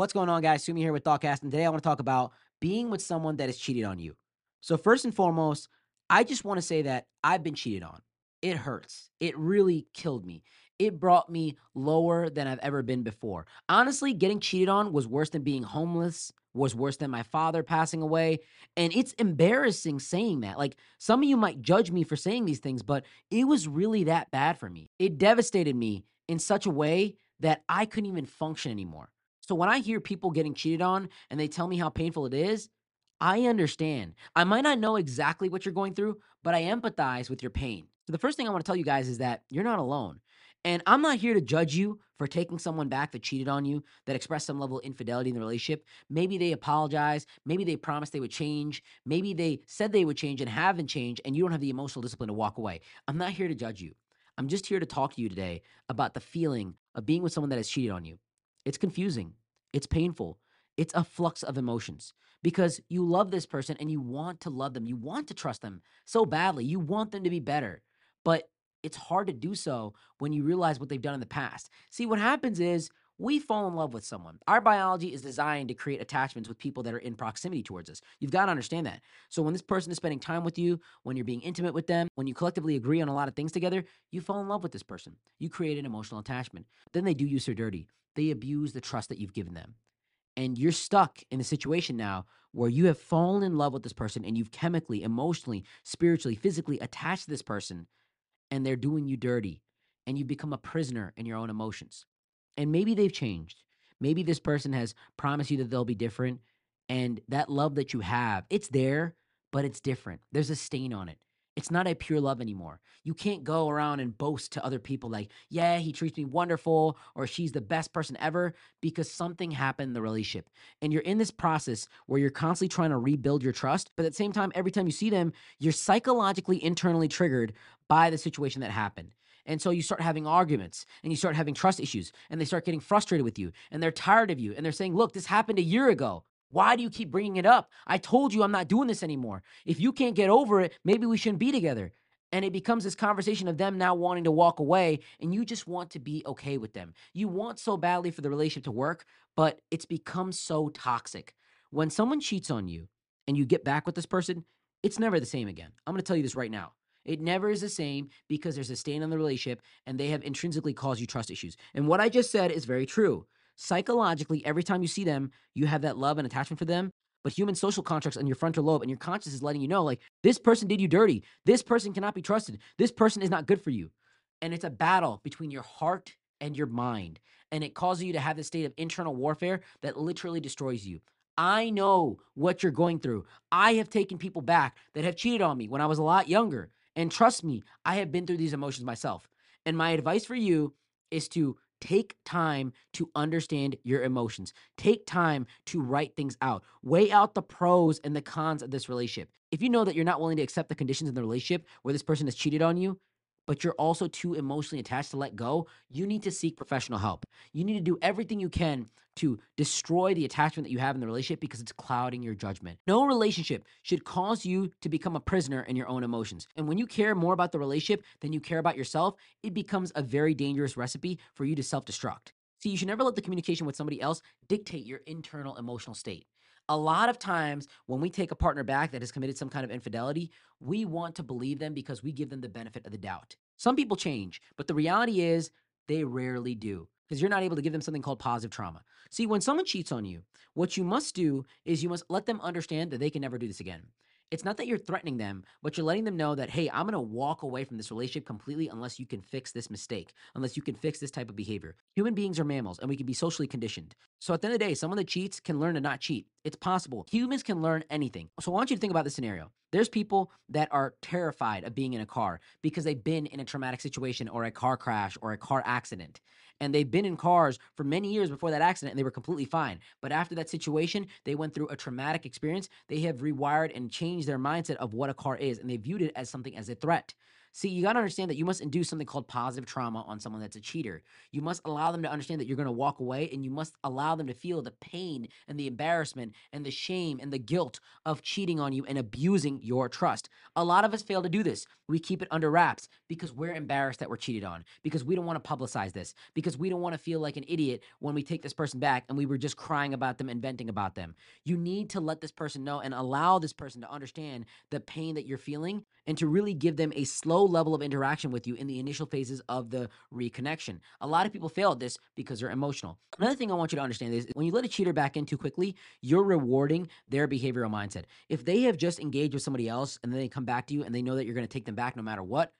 What's going on, guys? Sumi here with Thoughtcast, and today I want to talk about being with someone that has cheated on you. So, first and foremost, I just want to say that I've been cheated on. It hurts. It really killed me. It brought me lower than I've ever been before. Honestly, getting cheated on was worse than being homeless, was worse than my father passing away. And it's embarrassing saying that. Like, some of you might judge me for saying these things, but it was really that bad for me. It devastated me in such a way that I couldn't even function anymore. So when I hear people getting cheated on and they tell me how painful it is, I understand. I might not know exactly what you're going through, but I empathize with your pain. So the first thing I want to tell you guys is that you're not alone. And I'm not here to judge you for taking someone back that cheated on you, that expressed some level of infidelity in the relationship. Maybe they apologize. Maybe they promised they would change. Maybe they said they would change and haven't changed, and you don't have the emotional discipline to walk away. I'm not here to judge you. I'm just here to talk to you today about the feeling of being with someone that has cheated on you. It's confusing. It's painful. It's a flux of emotions because you love this person and you want to love them. You want to trust them so badly. You want them to be better. But it's hard to do so when you realize what they've done in the past. See, what happens is we fall in love with someone. Our biology is designed to create attachments with people that are in proximity towards us. You've got to understand that. So when this person is spending time with you, when you're being intimate with them, when you collectively agree on a lot of things together, you fall in love with this person. You create an emotional attachment. Then they do you so dirty. They abuse the trust that you've given them. And you're stuck in a situation now where you have fallen in love with this person and you've chemically, emotionally, spiritually, physically attached to this person and they're doing you dirty and you become a prisoner in your own emotions. And maybe they've changed. Maybe this person has promised you that they'll be different and that love that you have, it's there, but it's different. There's a stain on it. It's not a pure love anymore. You can't go around and boast to other people like, yeah, he treats me wonderful or she's the best person ever because something happened in the relationship. And you're in this process where you're constantly trying to rebuild your trust. But at the same time, every time you see them, you're psychologically internally triggered by the situation that happened. And so you start having arguments and you start having trust issues and they start getting frustrated with you and they're tired of you and they're saying, look, this happened a year ago. Why do you keep bringing it up? I told you I'm not doing this anymore. If you can't get over it, maybe we shouldn't be together. And it becomes this conversation of them now wanting to walk away, and you just want to be okay with them. You want so badly for the relationship to work, but it's become so toxic. When someone cheats on you and you get back with this person, it's never the same again. I'm gonna tell you this right now. It never is the same because there's a stain on the relationship and they have intrinsically caused you trust issues. And what I just said is very true psychologically, every time you see them, you have that love and attachment for them. But human social contracts on your frontal lobe and your conscience is letting you know, like, this person did you dirty. This person cannot be trusted. This person is not good for you. And it's a battle between your heart and your mind. And it causes you to have this state of internal warfare that literally destroys you. I know what you're going through. I have taken people back that have cheated on me when I was a lot younger. And trust me, I have been through these emotions myself. And my advice for you is to Take time to understand your emotions. Take time to write things out. Weigh out the pros and the cons of this relationship. If you know that you're not willing to accept the conditions in the relationship where this person has cheated on you, but you're also too emotionally attached to let go, you need to seek professional help. You need to do everything you can to destroy the attachment that you have in the relationship because it's clouding your judgment. No relationship should cause you to become a prisoner in your own emotions. And when you care more about the relationship than you care about yourself, it becomes a very dangerous recipe for you to self destruct. See, you should never let the communication with somebody else dictate your internal emotional state a lot of times when we take a partner back that has committed some kind of infidelity, we want to believe them because we give them the benefit of the doubt. Some people change, but the reality is they rarely do because you're not able to give them something called positive trauma. See, when someone cheats on you, what you must do is you must let them understand that they can never do this again it's not that you're threatening them, but you're letting them know that, hey, I'm going to walk away from this relationship completely unless you can fix this mistake, unless you can fix this type of behavior. Human beings are mammals and we can be socially conditioned. So at the end of the day, someone that cheats can learn to not cheat. It's possible. Humans can learn anything. So I want you to think about this scenario. There's people that are terrified of being in a car because they've been in a traumatic situation or a car crash or a car accident. And they've been in cars for many years before that accident and they were completely fine. But after that situation, they went through a traumatic experience. They have rewired and changed their mindset of what a car is and they viewed it as something as a threat. See, you got to understand that you must induce something called positive trauma on someone that's a cheater. You must allow them to understand that you're going to walk away and you must allow them to feel the pain and the embarrassment and the shame and the guilt of cheating on you and abusing your trust. A lot of us fail to do this. We keep it under wraps because we're embarrassed that we're cheated on, because we don't want to publicize this, because we don't want to feel like an idiot when we take this person back and we were just crying about them and venting about them. You need to let this person know and allow this person to understand the pain that you're feeling and to really give them a slow level of interaction with you in the initial phases of the reconnection. A lot of people fail at this because they're emotional. Another thing I want you to understand is when you let a cheater back in too quickly, you're rewarding their behavioral mindset. If they have just engaged with somebody else and then they come back to you and they know that you're going to take them back no matter what,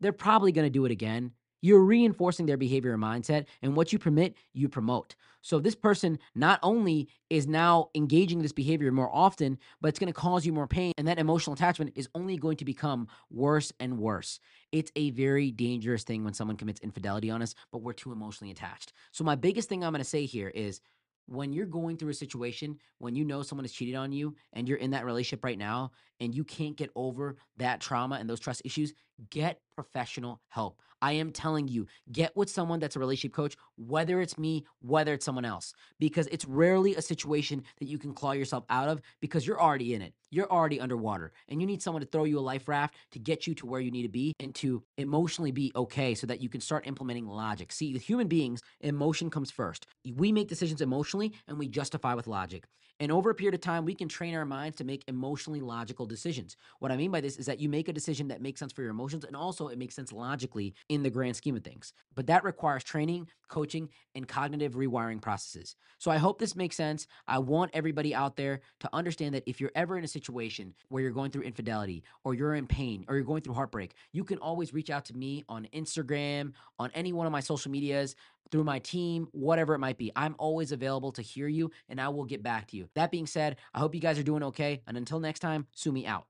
they're probably going to do it again you're reinforcing their behavior and mindset. And what you permit, you promote. So this person not only is now engaging this behavior more often, but it's going to cause you more pain. And that emotional attachment is only going to become worse and worse. It's a very dangerous thing when someone commits infidelity on us, but we're too emotionally attached. So my biggest thing I'm going to say here is when you're going through a situation when you know someone has cheated on you and you're in that relationship right now and you can't get over that trauma and those trust issues, get professional help. I am telling you, get with someone that's a relationship coach, whether it's me, whether it's someone else, because it's rarely a situation that you can claw yourself out of because you're already in it. You're already underwater and you need someone to throw you a life raft to get you to where you need to be and to emotionally be okay so that you can start implementing logic. See, with human beings, emotion comes first. We make decisions emotionally and we justify with logic. And over a period of time, we can train our minds to make emotionally logical decisions. What I mean by this is that you make a decision that makes sense for your emotions and also it makes sense logically in the grand scheme of things. But that requires training, coaching, and cognitive rewiring processes. So I hope this makes sense. I want everybody out there to understand that if you're ever in a situation where you're going through infidelity or you're in pain or you're going through heartbreak, you can always reach out to me on Instagram, on any one of my social medias through my team, whatever it might be. I'm always available to hear you and I will get back to you. That being said, I hope you guys are doing okay. And until next time, Sumi out.